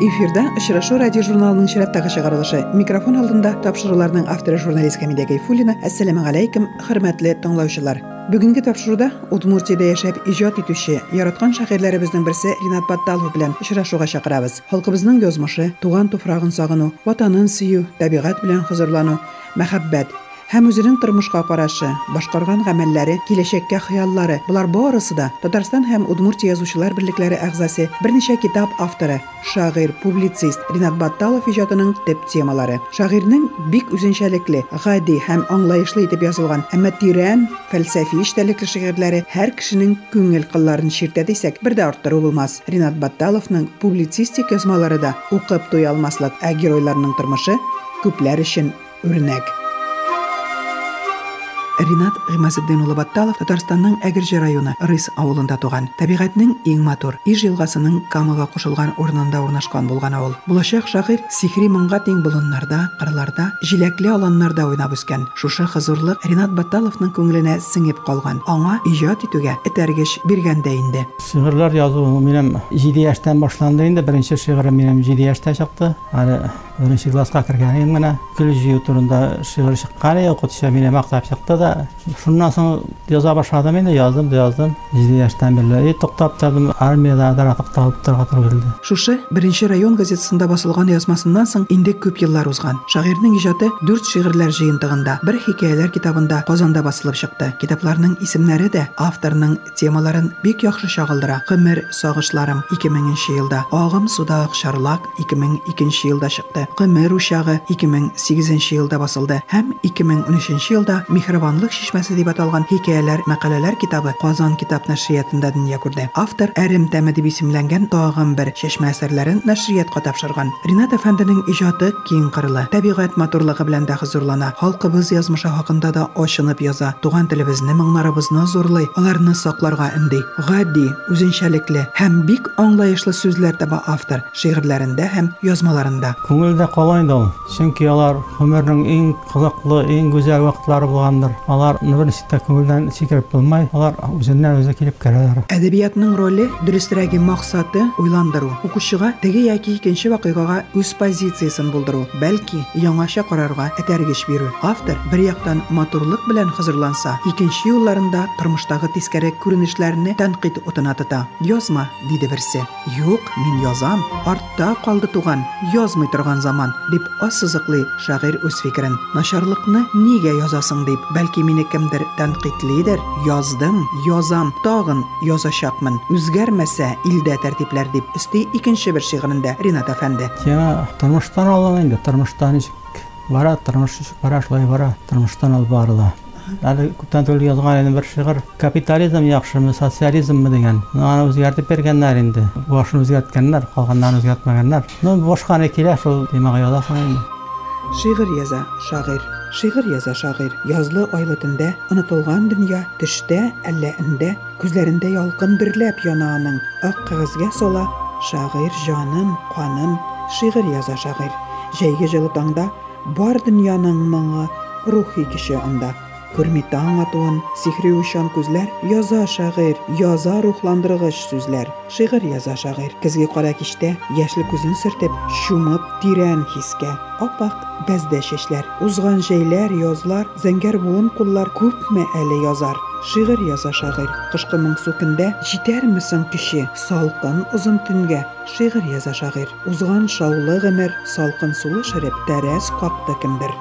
эфирда очрашу радио журналының чираттагы чыгарылышы микрофон алдында тапшыруларның авторы журналист камилия гайфуллина ассаламу алейкум хөрмәтле тыңлаучылар. Бүгүнкү тапшыруда удмуртияда жашап ижад этүүчү яраткан шагыйрлерибиздин бирси ринат батталов менен учурашууга чакырабыз. Халкыбыздын язмышы тууган туфрагын сагынуу ватанын сүйүү табигат менен хузурлануу махаббат һәм үзенең тормышка карашы, башкарган гамәлләре, киләчәккә хыяллары, булар барысы да Татарстан һәм Удмуртия язучылар берлекләре әгъзасы берничә китап авторы, шагыйрь, публицист Ринат Батталов иҗатының төп темалары. Шагыйрьнең бик үзенчәлекле, гади һәм аңлаешлы итеп язылган, әмма тирән фәлсәфи эчтәлекле шигырьләре һәр кешенең күңел кылларын ширтә дисәк, бер дә арттыру булмас. Ринат Батталовның публицистик язмалары да укып туя алмаслык, ә геройларның тормышы күпләр өчен үрнәк. Ринат Гыймазетдин улы Батталов Татарстанның Әгерҗе районы Рыс авылында туган. Табигатьнең иң матур Иж елгасының Камыга кушылган урынында урнашкан булган авыл. Булачак шагыйрь сихри моңга тең болыннарда, кырларда, җиләкле аланнарда уйнап үскән. Шушы хозурлык Ринат Батталовның күңеленә сеңеп калган. Аңа иҗат итүгә этәргеч биргәндә инде. Шигырьләр язуу минем 7 яшьтән башланды инде. Беренче шигырем минем 7 яшьтә чыкты. Аны беренче класска кергәнем менә көл җыю турында шигырь чыккан, укытучы мине мактап чыкты да, Шуннан соң яза башладым инде, яздым, яздым. 7 яшьтән бирле. И токтап тордым, армиядә да токталып торга туры килде. Шушы беренче район газетасында басылган язмасыннан соң инде күп еллар узган. Шагыйрьнең иҗаты 4 шигырьләр җыентыгында, бер хикәяләр китабында Казанда басылып чыкты. Китапларның исемнәре дә авторның темаларын бик яхшы чагылдыра. Гомер сагышларым 2000 елда, Агым суда акчарлак 2002 елда чыкты. Гомер учагы 2008 елда басылды һәм 2013 елда Михрабанлык чишмәсе дип аталган хикәяләр, мәкаләләр китабы Казан китап нәшриятында дөнья күрде. Автор Әрем тәме дип исемләнгән тагын бер чишмә әсәрләрен нәшриятка тапшырган. Ринат әфәнденең иҗаты киң кырлы, табигать матурлыгы белән дә хозурлана. Халкыбыз язмышы хакында да ачынып яза. Туган телебезне, моңнарыбызны зурлый, аларны сакларга өнди. Гади, үзенчәлекле һәм бик аңлаешлы сүзләр таба автор шигырьләрендә һәм язмаларында. Күңелдә калай инде ул. Чөнки алар гомернең иң кызыклы, иң гүзәл вакытлары булгандыр. Алар университетта күңелдән сикереп булмай, алар үзеннән үзе килеп керәләр. Әдәбиятның роле, дөресрәге максаты уйландыру, укучыга теге яки икенче вакыйгага үз позициясын булдыру, бәлки яңаша карарга этәргеч бирү. Автор бер яктан матурлык белән хәзерланса, икенче юлларында тормыштагы тискәре күренешләрне тәнкыйть утына тота. Язма, диде берсе. Юк, мин язам. Артта калды туган, язмый торган заман, дип ассызыклый шагыйрь үз фикерен. Начарлыкны нигә язасың дип, бәлки мине кемдер тәнкыйтьлидер. Яздым, язам, тагын язачакмын. Үзгәрмәсә илдә тәртипләр дип өсти икенче бер шигырендә Ринат әфәнде. Тема тормыштан алган инде, тормыштан ничек бара, тормыш бара, шулай бара, тормыштан алып барыла. Әле күптән түгел язган идем бер шигырь капитализм яхшымы, социализммы дигән. Ну аны үзгәртеп бергәннәр инде. Башын үзгәрткәннәр, калганнан үзгәртмәгәннәр. Ну башка не килә шул темага язасың инде. Шигырь яза шагыйрь. Шигырь яза шагыйрь. Язлы айлы төндә онытылган дөнья төштә әллә эндә күзләрендә ялкын берләп яна аның. Ак кәгазьгә сала шагыйрь җанын, канын. Шигырь яза шагыйрь. Җәйге җылы таңда бар дөньяның моңы рухи кеше анда. Күрми таң атуын, сихри учан күзләр, яза шагыйрь, яза рухландыргыч сүзләр. Шигырь яза шагыйрь. Көзге кара кичтә яшьле күзен сөртеп, чумып тирән хискә. Аппак бәздә чәчләр, узган җәйләр, язлар, зәңгәр буын куллар күпме әле язар. Шигырь яза шагыйрь. Кышкы моңсу көндә җитәрме соң кеше салкын озын төнгә? Шигырь яза шагыйрь. Узган шаулы гомер, салкын сулы шәреп, тәрәс капты кемдер.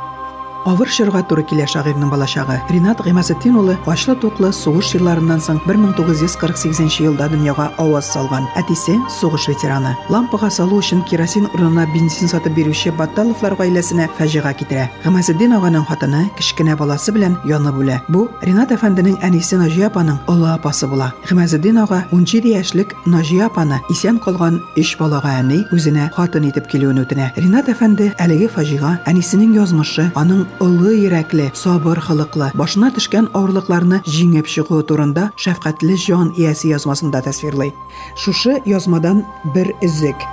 Авыр чорга туры килә шагыйрьнең балачагы. Ринат Гыймазетдин улы ачлы туклы сугыш елларыннан соң 1948 елда дөньяга аваз салган. Әтисе сугыш ветераны. Лампага салу өчен керосин урынына бензин сатып бирүче Батталовлар гаиләсенә фаҗига китерә. Гыймазетдин аганың хатыны кичкенә баласы белән янып үлә. Бу Ринат әфәнденең әнисе Наҗия апаның олы апасы була. Гыймазетдин ага 17 яшьлек Наҗия апаны исән калган 3 балага әни үзенә хатын итеп килүен үтенә. Ринат әфәнде әлеге фаҗига әнисенең язмышы, аның олы йөрәкле, сабыр хылыклы, башына төшкән авырлыкларны җиңеп чыгу турында шәфкатьле җан иясе язмасында тасвирлый. Шушы язмадан бер изек.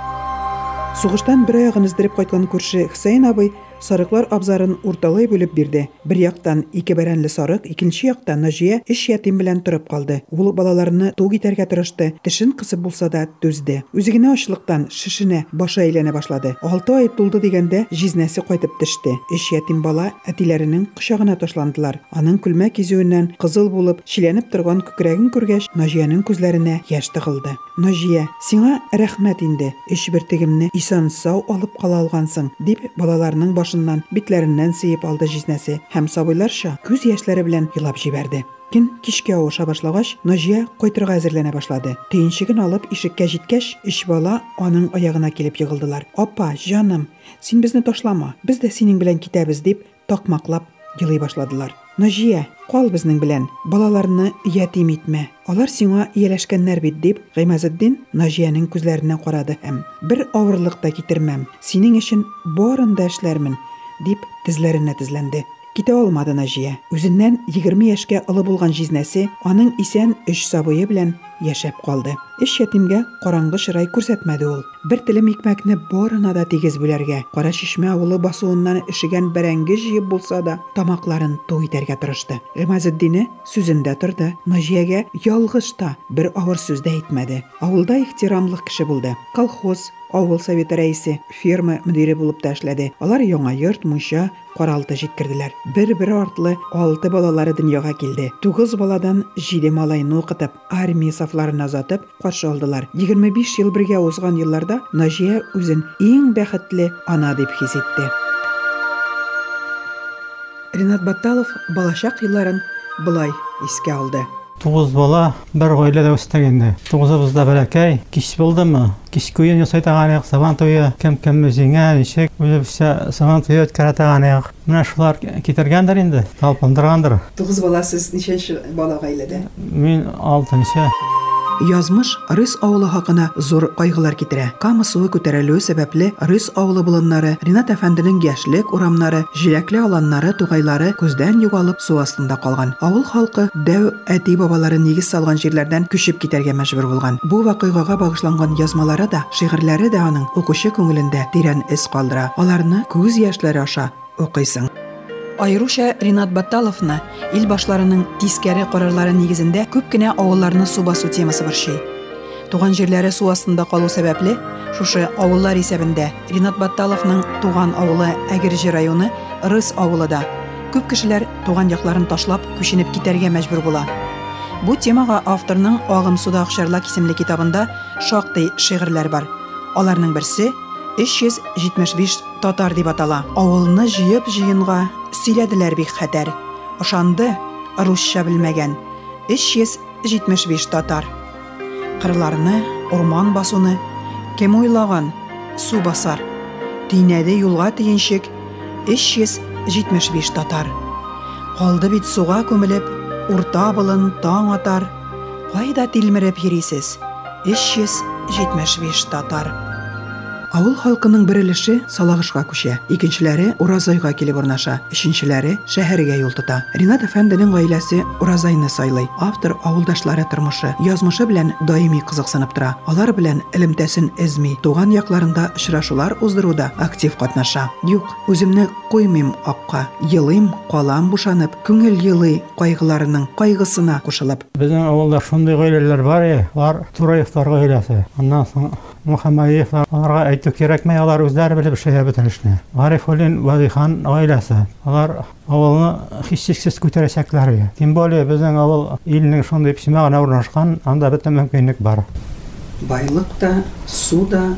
Сугыштан бер аягын издереп кайткан күрше Хусейн абый сарыклар абзарын урталай бүлеп бирде. Бер яктан ике бәрәнле сарык, икенче якта Наҗия эш ятим белән торып калды. Ул балаларны туг итәргә тырышты, тешен кысып булса да түзде. Үзе генә ачлыктан шишенә, башы әйләнә башлады. Алты ай тулды дигәндә җизнәсе кайтып төште. Эш ятим бала әтиләренең кочагына ташландылар. Аның күлмәк кизүеннән кызыл булып, шиләнеп торган күкрәген күргәч, Наҗияның күзләренә яшь тыгылды. Наҗия, сиңа рәхмәт инде. Эш бертегемне исән сау алып кала алгансың, дип балаларның башыннан, битләреннән сыйып алды җизнәсе һәм сабыйларча күз яшьләре белән елап җибәрде. Кин кичкә авыша башлагач, Наҗия кайтырга әзерләнә башлады. Төенчеген алып ишеккә җиткәч, иш бала аның аягына килеп егылдылар. "Апа, җаным, син безне ташлама. Без дә синең белән китәбез", дип такмаклап елый башладылар. "Наҗия, кал безнең белән. Балаларны ятим итмә. Алар сиңа ияләшкәннәр бит", дип Гыймазетдин Наҗиянең күзләренә карады һәм "Бер авырлык та китермәм. Синең өчен барын да эшләрмен", дип тезләренә тезләнде. Китә алмады Наҗия. Үзеннән 20 яшькә олы булган җизнәсе аның исән өч сабые белән яшәп калды. Эш ятимгә караңгы чырай күрсәтмәде ул. Бер телем икмәкне барына да тигез бүләргә, Кара Шишмә авылы басуыннан эшегән бәрәңге җыеп булса да, тамакларын туй итәргә тырышты. Гыймазетдине сүзендә торды. Наҗиягә ялгыш та бер авыр сүз дә әйтмәде. Авылда ихтирамлы кеше булды. Колхоз, авыл советы рәисе, ферма мөдире булып та эшләде. Алар яңа йорт, мунча, каралты җиткерделәр. Бер-бер артлы алты балалары дөньяга килде. Тугыз баладан җиде малайны укытып, армия сафларына озатып каршы алдылар. 25 ел бергә узган елларда Наҗия үзен иң бәхетле ана дип хис итте. Ринат Батталов балачак елларын былай искә алды. Тугыз бала бер гаиләдә үстек инде. Тугызыбыз да бәләкәй. Кич көен ясай таган сабан туе, кем кем җиңә, ничек үзебезчә сабан таган yak. Менә шулар китергәндер инде, талпындыргандыр. Тугыз бала сез ничәнче бала гаиләдә? Мин алтынчы. Язмыш Рыс авылы хакына зур кайгылар китерә. Кама суы күтәрелүе сәбәпле Рыс авылы болыннары, Ринат әфәнденең яшьлек урамнары, җиләкле аланнары, тугайлары күздән югалып су астында калган. Авыл халкы дәү әти бабалары нигез салган җирләрдән күчеп китәргә мәҗбүр булган. Бу вакыйгага багышланган язмалары да, шигырьләре дә аның укучы күңелендә тирән эз калдыра. Аларны күз яшьләре аша укыйсың. Айруша Ринат Батталовны ил башларының тискәре карарлары нигезендә күп кенә авылларны су басу темасы борчый. Туган җирләре су астында калу сәбәпле, шушы авыллар исәбендә Ринат Батталовның туган авылы Әгерҗе районы Рыс авылы да күп кешеләр туган якларын ташлап күченеп китәргә мәҗбүр була. Бу темага авторның Агым суда акчарлак исемле китабында шактый шигырьләр бар. Аларның берсе 375 татар дип атала. Авылны җыеп җыенга сөйләделәр бик хәтәр. Ошанды русча белмәгән 375 татар. Кырларны, орман басуны кем уйлаган? Су басар. Тинәде юлга тиенчек 375 татар. Калды бит суга күмелеп, урта болын таң атар. Кайда тилмереп йөрисез? 375 татар. Авыл халкының бер өлеше Салагышка күчә, икенчеләре Уразайга килеп урнаша, өченчеләре шәһәргә юл тота. Ринат әфәнденең гаиләсе Уразайны сайлый. Автор авылдашлары тормышы, язмышы белән даими кызыксынып тора. Алар белән элемтәсен эзми, туган якларында очрашулар уздыруда актив катнаша. Юк, үземне куймыйм акка. Елыйм, калам бушанып, күңел елый кайгыларының кайгысына кушылып. Безнең авылда шундый гаиләләр бар, е, бар Тураевлар гаиләсе. Аннан соң Мөхәммәдиевлар, аларга әйтү кирәкмәй, алар белеп эшләя бөтен эшне. Гарифуллин Вазихан гаиләсе. Алар авылны һичшиксез күтәрәчәкләр. е. Тем более безнең авыл илнең шундый письмагына урнашкан, анда бөтен мөмкинлек бар. Байлык та, су да,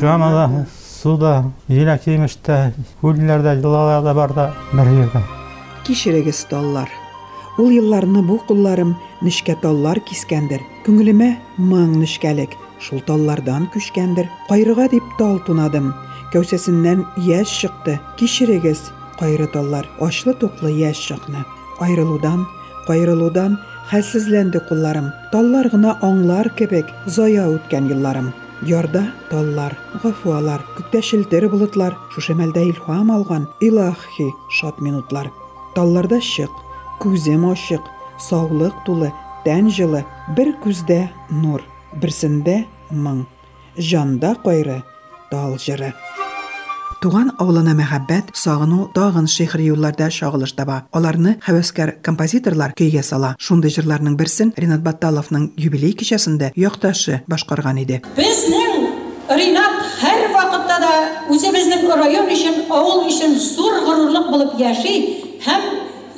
Камада, суда, җиләк җимештә, күлләрдә, җылаларда бар да бер җирдә. Кичерегез таллар. Ул елларны бу кулларым нишкә таллар кискәндер. Күңелемә моң нишкәлек. Шул таллардан күчкәндер. Кайрыга дип тал тунадым. Кәүсәсеннән яшь чыкты. Кичерегез, кайры таллар. Ачлы туклы яшь чакны. Айрылудан, кайрылудан хәлсезләнде кулларым. Таллар гына аңлар кебек зая үткән елларым. Ярда таллар, гафуалар, күктә шелтер болытлар, шушы мәлдә илһам алган шат минутлар. Талларда чык, күзем ачык, саулык тулы, тән җылы, бер күздә нур, берсендә моң, җанда кайры тал җыры. туган авылына мәхәббәт, сагыну тагын шигъри юлларда шагылыш таба. Аларны хәвәскәр композиторлар көйгә сала. Шундый җырларның берсен Ринат Батталовның юбилей кичәсендә якташы башкарган иде. Безнең Ринат һәр вакытта да үзебезнең район өчен, авыл өчен зур горурлык булып яши һәм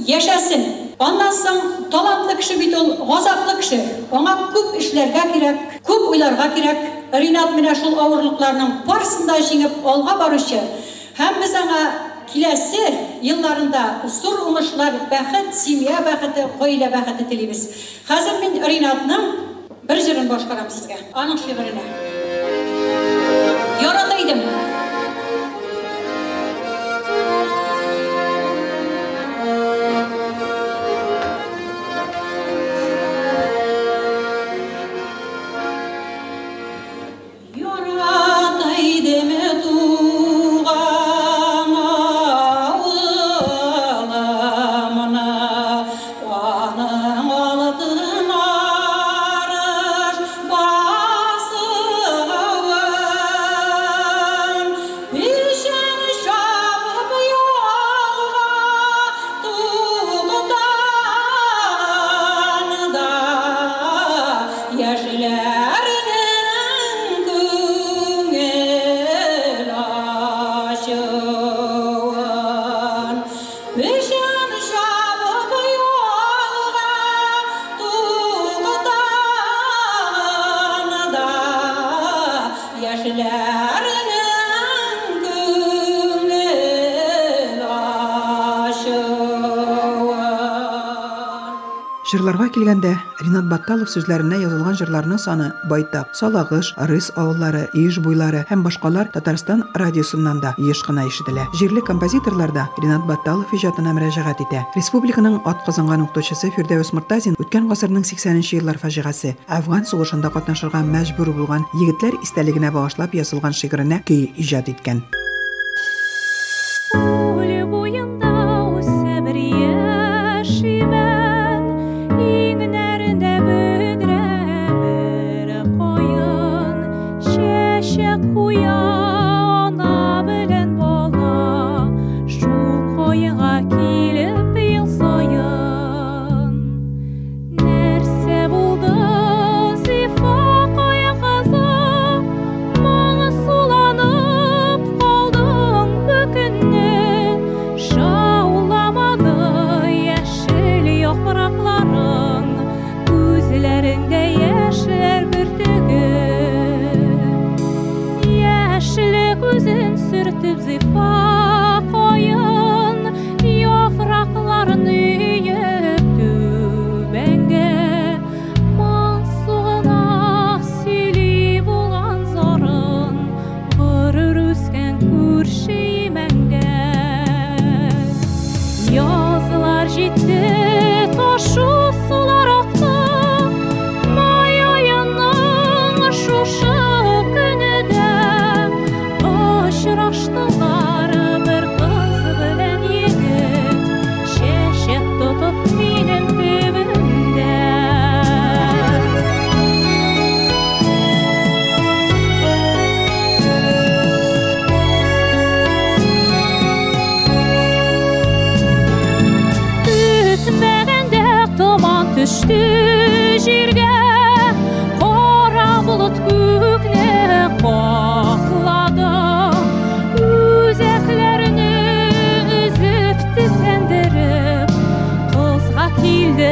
яшәсен. Аннан соң талантлы кеше бит ул, газаплы кеше. Аңа күп эшләргә кирәк, күп уйларга кирәк. Ринат менә шул авырлыкларның барсын да җиңеп алга баручы. Һәм без аңа киләсе елларында зур уңышлар, бәхет, семья бәхете, гаилә бәхете телибез. Хәзер мин Ринатның бер җырын башкарам сезгә. Аның шигыренә. Yaradaydım. Җырларга килгәндә, Ринат Батталов сүзләренә язылган җырларның саны байтак. Салагыш, Рыс авыллары, Иш буйлары һәм башкалар Татарстан радиосыннан да еш кына ишетелә. Җирле композиторлар да Ринат Батталов иҗатына мөрәҗәгать итә. Республиканың ат кызынган укытучысы Фирдәүс Муртазин үткән гасырның 80нче еллар фаҗигасы Афган сугышында катнашырга мәҗбүр булган егетләр истәлегенә багышлап язылган шигыренә көй иҗат иткән. җиргә кара болыт күкне каплады үзәкләрне өзеп тетрәндереп кызга килде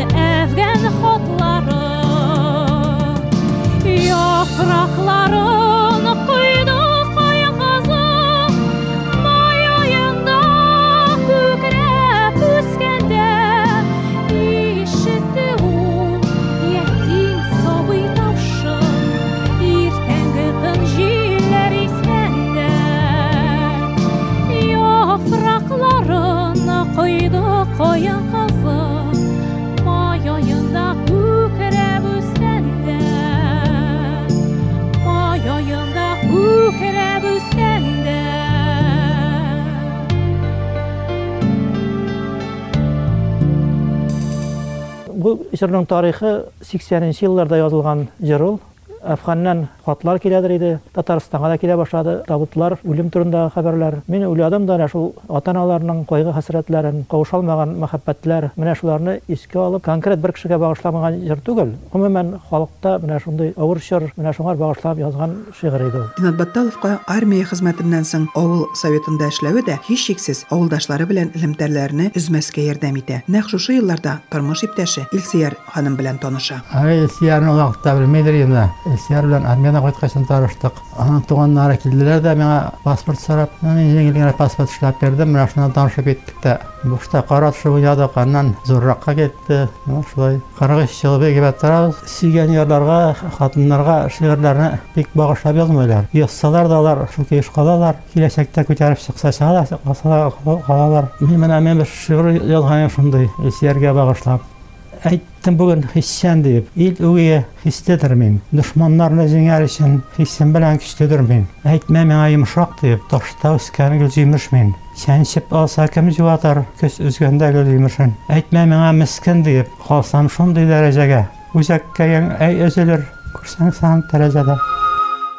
Бұл жырның тарихы 80-нче елларда язылган жыр. Афганнан хатлар киләдер иде, Татарстанга да килә башлады. Табутлар, үлем турындагы хәбәрләр. Мин уйладым да шул ата-аналарның кайгы хәсрәтләрен, кавышалмаган мәхәббәтләр, менә шуларны искә алып, конкрет бер кешегә багышламаган җыр түгел. Гомумән халыкта менә шундый авыр чор, менә шуңар багышлап язган шигырь иде. Ринат Батталовка армия хезмәтеннән соң авыл советында эшләве дә һичшиксез авылдашлары белән элемтәрләрне үзмәскә ярдәм итә. Нәкъ шушы елларда тормыш иптәше Илсияр ханым белән таныша. Илсиярны вакытта белмәдер инде. Илсияр белән армияда кайткачан таныштык. Аның туганнары килделәр дә миңа паспорт сорап, мин паспорт эшләп бирдем, менә шуннан танышып киттек дә. Бушта карат шу уйнадык, аннан зурракка китте. Менә шулай 43 ел бегә торабыз. Сөйгән ярларга, хатыннарга шигырьләрне бик багышлап язмыйлар. Яссалар да алар шул кеш калалар. Киләчәктә күтәреп чыкса чыгалар, калалар. Мен бер шигырь язганым шундый. Әйттем бүген хиссән дип, ил үгие хистедер мин. Душманнарны җиңәр өчен хиссем белән көчледер мин. Әйтмә миңа йомшак дип, ташта үскән гөл җимеш мин. Сәнчеп алса кем җуатар, көз үзгәндә гөл җимешен. Әйтмә миңа мискин дип, калсам шундый дәрәҗәгә. Үзәккә яң әй өзелер, күрсәң сан тәрәзәдә.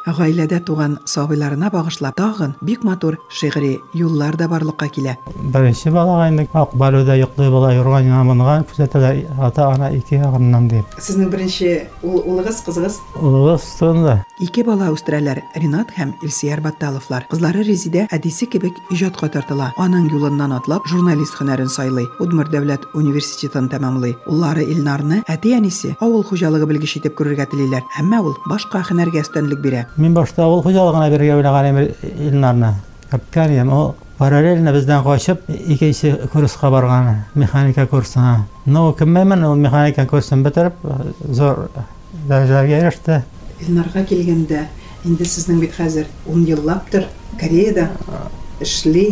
Гаиләдә туган сабыйларына багышлап тагын бик матур шигъри юллар да барлыкка килә. Беренче балага инде ак балуда йоклый бала юрган яманган күзәтәләр ата-ана ике ягыннан дип. Сезнең беренче улыгыз, кызыгыз? Улыбыз тунда. Ике бала үстерәләр Ринат һәм Илсияр Батталовлар. Кызлары Резидә әдисе кебек иҗатка тартыла. Аның юлыннан атлап журналист һөнәрен сайлый. Удмурт дәүләт университетын тәмамлый. Уллары Илнарны әти-әнисе авыл хуҗалыгы белгеч итеп күрергә телиләр. Әмма ул башка һөнәргә өстенлек бирә. Мин башта авыл хуҗалыгына бергә уйлаган Илнарны. Капканиям о параллельно бездән качып икенче курска барган механика курсына. Ну, кеммен ул механика курсын бетереп зор дәрәҗәгә иреште. Илнарга килгәндә инде сезнең бит хәзер 10 еллаптыр Кореяда эшли.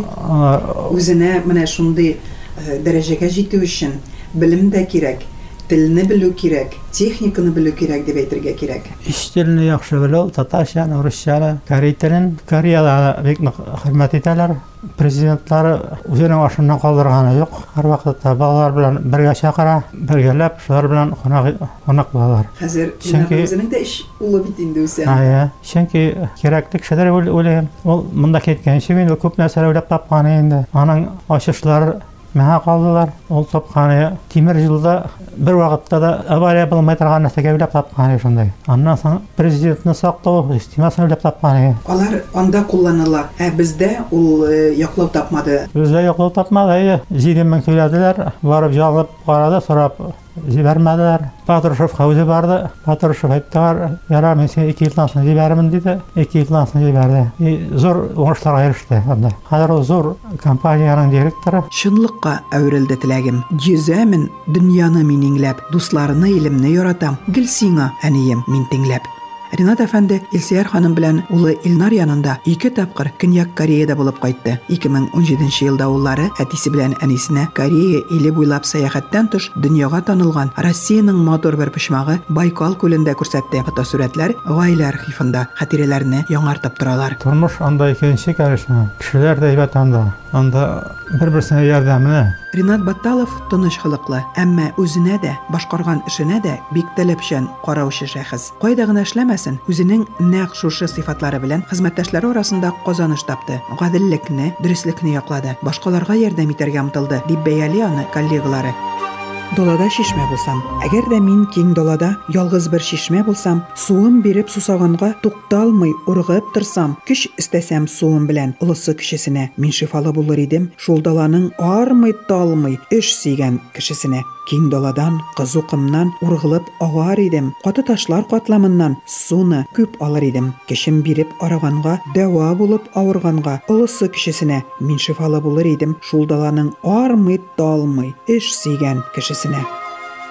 Үзенә менә шундый дәрәҗәгә җитү өчен белем дә кирәк, телне белү кирәк, техниканы белү кирәк дип әйтергә кирәк. Иш телене яхшы белү, татарча, урысча, корей телен Кореяда бик нык хөрмәт итәләр. Президентлары үзенең ашыннан калдырганы юк. Һәр вакытта балалар белән бергә чакыра, бергәләп шулар белән кунак кунак булалар. Хәзер үзенең дә эш улы бит инде үсә. Ая, чөнки кирәкле кешеләр уйлыйм. Ул монда киткәнче мин күп нәрсә уйлап тапкан инде. Аның ачышлары миңа калдылар. Ул тапканы тимер юлда бер вакытта да авария булмай торган нәрсәгә уйлап тапкан шундай. Аннан соң президентны сактау системасын уйлап тапкан. Алар анда кулланыла, ә бездә ул э, яклау тапмады. Бездә яклау тапмады. әйе. Җиде мең түләделәр. Барып җалып карады, сорап җибәрмәделәр. Патрушев үзе барды. Патрушев әйттеләр, "Яра, мин сине 2 елдан соң җибәрмен" диде. 2 елдан соң җибәрде. И зур уңышларга эреште анда. Хәзер ул зур компанияның директоры. Шынлыкка әверелде теләгем. Йөзәмен дөньяны мин иңләп, дусларны, илемне яратам. Гел сиңа, әнием, мин тиңләп. Ринат әфәнде Илсияр ханым белән улы Илнар янында ике тапкыр Көньяк Кореяда булып кайтты. 2017 елда уллары әтисе белән әнисенә Корея иле буйлап сәяхәттән тыш дөньяга танылган Россиянең матур бер почмагы Байкал күлендә күрсәтте. Фотосурәтләр гаилә архивында хатирәләрне яңартып торалар. Тормыш анда икенче кәрешмә. Кешеләр дә әйбәт анда. Анда бер-берсенә ярдәмле. Ринат Батталов тыныч хылыклы, әмма үзенә дә, башкарган эшенә дә бик таләпчән караучы шәхес. Кайда гына эшләмәсен, үзенең нәкъ шушы сыйфатлары белән хезмәттәшләре арасында казаныш тапты. Гаделлекне, дөреслекне яклады, башкаларга ярдәм итәргә омтылды, дип бәяли аны коллегалары. Далада шишмә булсам, әгәр дә мин киң далада ялгыз бер шишмә булсам, суым биреп сусаганга тукталмый ургып торсам, көч истәсәм суым белән улысы кешесенә, мин шифалы булыр идем, шул даланың армый талмый эш сөйгән кешесенә. Киң даладан, кызу кымнан ургылып агар идем, каты ташлар катламыннан суны күп алыр идем. Кешем биреп араганга, дәва булып авырганга, улысы кешесенә, мин шифалы булыр идем, шул даланың армый талмый эш сөйгән кешесенә.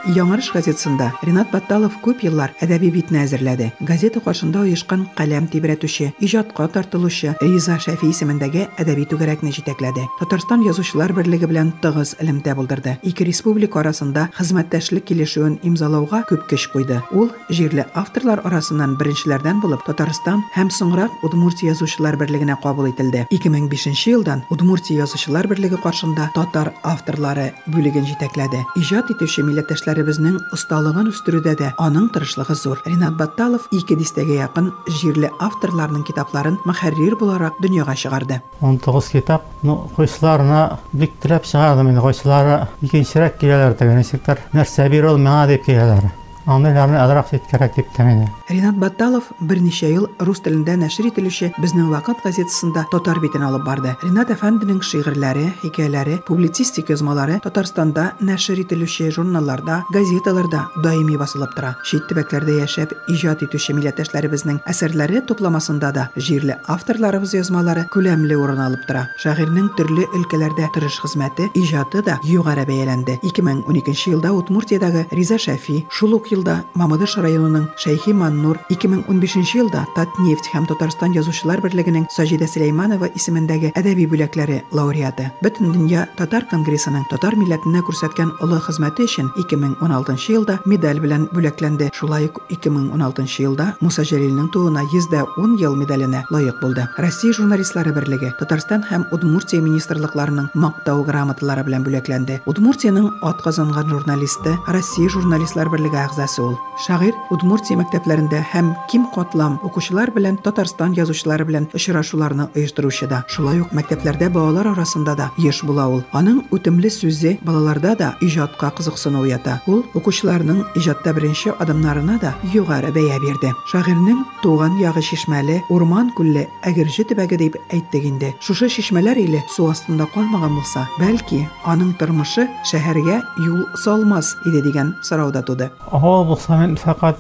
Яңарыш газетасында Ринат Батталов күп еллар әдәби битне әзерләде. Газета каршында оешкан каләм тибрәтүче, иҗатка тартылучы Риза Шәфи исемендәге әдәби түгәрәкне җитәкләде. Татарстан Язучылар берлеге белән тыгыз элемтә булдырды. Ике республика арасында хезмәттәшлек килешүен имзалауга күп көч куйды. Ул җирле авторлар арасыннан беренчеләрдән булып Татарстан һәм соңрак Удмуртия Язучылар берлегенә кабул ителде. 2005 елдан Удмуртия Язучылар берлеге каршында татар авторлары бүлеген җитәкләде. Иҗат итүче милләттәшләр яшьләребезнең осталыгын үстерүдә дә аның тырышлыгы зур. Ринат Батталов 2 дистәгә якын җирле авторларның китапларын мөхәррир буларак дөньяга чыгарды. 19 китап, ну, койсыларына бик теләп чыгардым инде. Койсылары икенчерәк киләләр дигән сектор. Нәрсә бир ул миңа дип. Андыйларны азрак җиткерәк дип тәмин. Ринат Батталов берничә ел рус телендә нәшер ителүче Безнең вакыт газетасында татар битен алып барды. Ринат әфәнденең шигырьләре, хикәяләре, публицистик язмалары Татарстанда нәшер ителүче журналларда, газеталарда даими басылып тора. Чит төбәкләрдә яшәп иҗат итүче милләттәшләребезнең әсәрләре тупламасында да җирле авторларыбыз язмалары күләмле урын алып тора. Шагыйрьнең төрле өлкәләрдә тырыш хезмәте, иҗаты да югары бәяләнде. 2012 елда Удмуртиядагы Риза Шәфи, шул ук елда Мамадыш районының Шәйхи Маннур, 2015 елда Татнефть һәм Татарстан язучылар берлегенең Саҗидә Сөләйманова исемендәге әдәби бүләкләре лауреаты. Бөтен дөнья татар конгрессының татар милләтенә күрсәткән олы хезмәте өчен 2016 елда медаль белән бүләкләнде. Шулай ук 2016 елда Муса Җәлилнең тууына 110 ел медаленә лаек булды. Россия журналистлары берлеге Татарстан һәм Удмуртия министрлыкларының мактау грамоталары белән бүләкләнде. Удмуртиянең атказанган журналисты, Россия журналистлар берлеге әгъзасы ул. Шагыйрь Удмуртия мәктәпләрендә һәм ким катлам укучылар белән Татарстан язучылары белән очрашуларны оештыручы да. Шулай ук мәктәпләрдә балалар арасында да еш була ул. Аның үтемле сүзе балаларда да иҗатка кызыксыну уята. Ул укучыларның иҗатта беренче адымнарына да югары бәя бирде. Шагыйрьнең туган ягы Шишмәле, Урман күлле, Әгерҗе төбәге дип әйттек инде. Шушы шишмәләр иле су астында калмаган булса, бәлки аның тормышы шәһәргә юл салмас иде дигән сорау да туды. Авыл булса мен фақат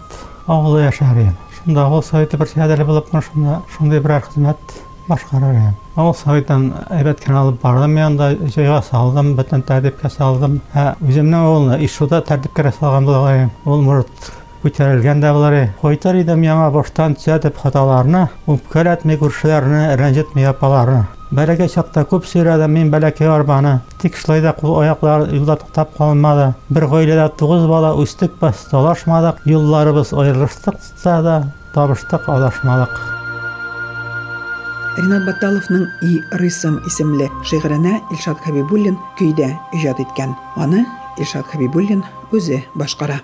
авылда яшәр идем. Шунда авыл советы председателе булып, мен шунда шундай бер хезмәт башкарар идем. Авыл советтан әйбәт кенә алып бардым, мен анда җайга салдым, бөтен тәртипкә салдым. Ә үземнең авылны ишуда тәртипкә салган булган. Ул мурт күтәрелгән дә булар. Кайтар идем яңа баштан төзәтеп хаталарны, үпкәләтми күршеләрне, рәнҗетми апаларны. Бәләкәй чакта күп сөйрәдем мин бәләкәй арбаны. Тик шулай да кул аяклар. Бер гаиләдә 9 бала үстек бас талашмадык. Юлларыбыз аерылыштык да, табыштык, адашмадык. Ринат Батталовның «И рысым» исемле шигыренә Илшат Хабибуллин көйдә иҗат иткән. Аны Илшат Хабибуллин үзе башкара.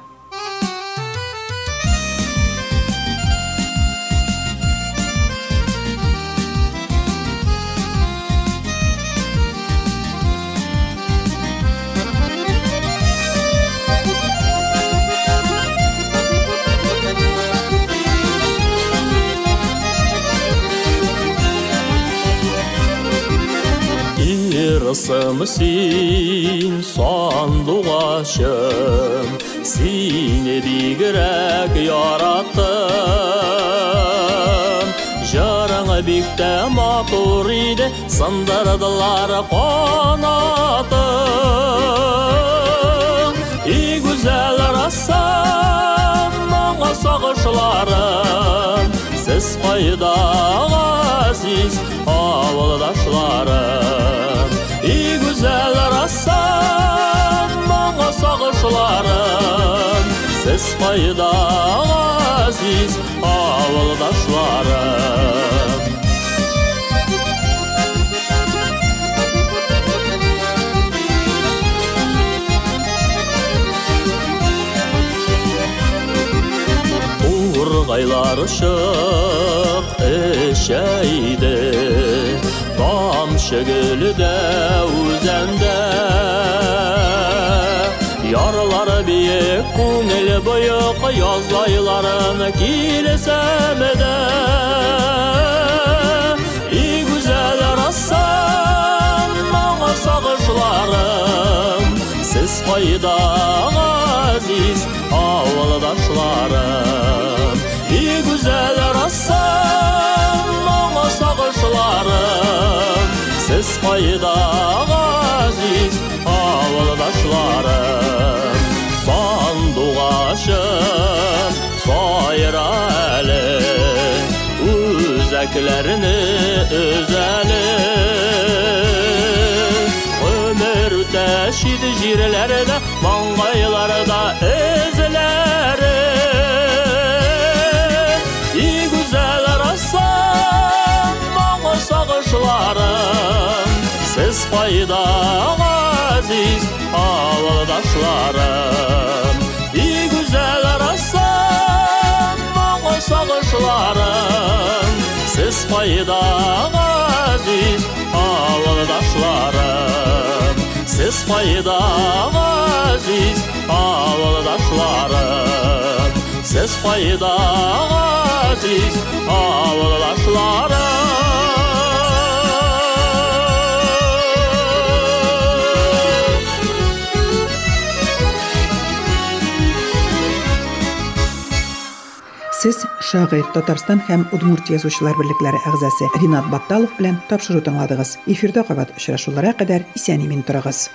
Irısım sin sanduğaşım Seni bigirek yarattım Жараңа бик тә матур иде Сындырдылар канатын И гүзәл рассам Моңа сагышларым Сез кайда газиз авылдашларым И гүзәл рассам Моңа сагышларым Сез кайда газиз авылдашларым Ургайлар шык эшәйде Тамчы гөлдә үзәндә Ярлар биек күңел боек Яз айларын килсәм дә И гүзәл рассам Моңа сагышларым Сез кайда газиз авылдашларым И гүзәл рассам Моңа сагышларым Siz qayda aziz avuldaşlarım Sanduğaşım soyra əli Üzəklərini özəli Ömür ötəşidi jirlərdə, manqaylarda el Baydal aziz ağırdaşlarım и güzel arasam bana сіз Siz baydan aziz ağırdaşlarım сіз baydan aziz ağırdaşlarım Siz baydan aziz Сез шагыйрь Татарстан һәм Удмуртия язучылар берлекләре әгъзасы Ринат Батталов белән тапшыру тыңладыгыз. Эфирдә кабат очрашуларга кадәр исән-имин торыгыз.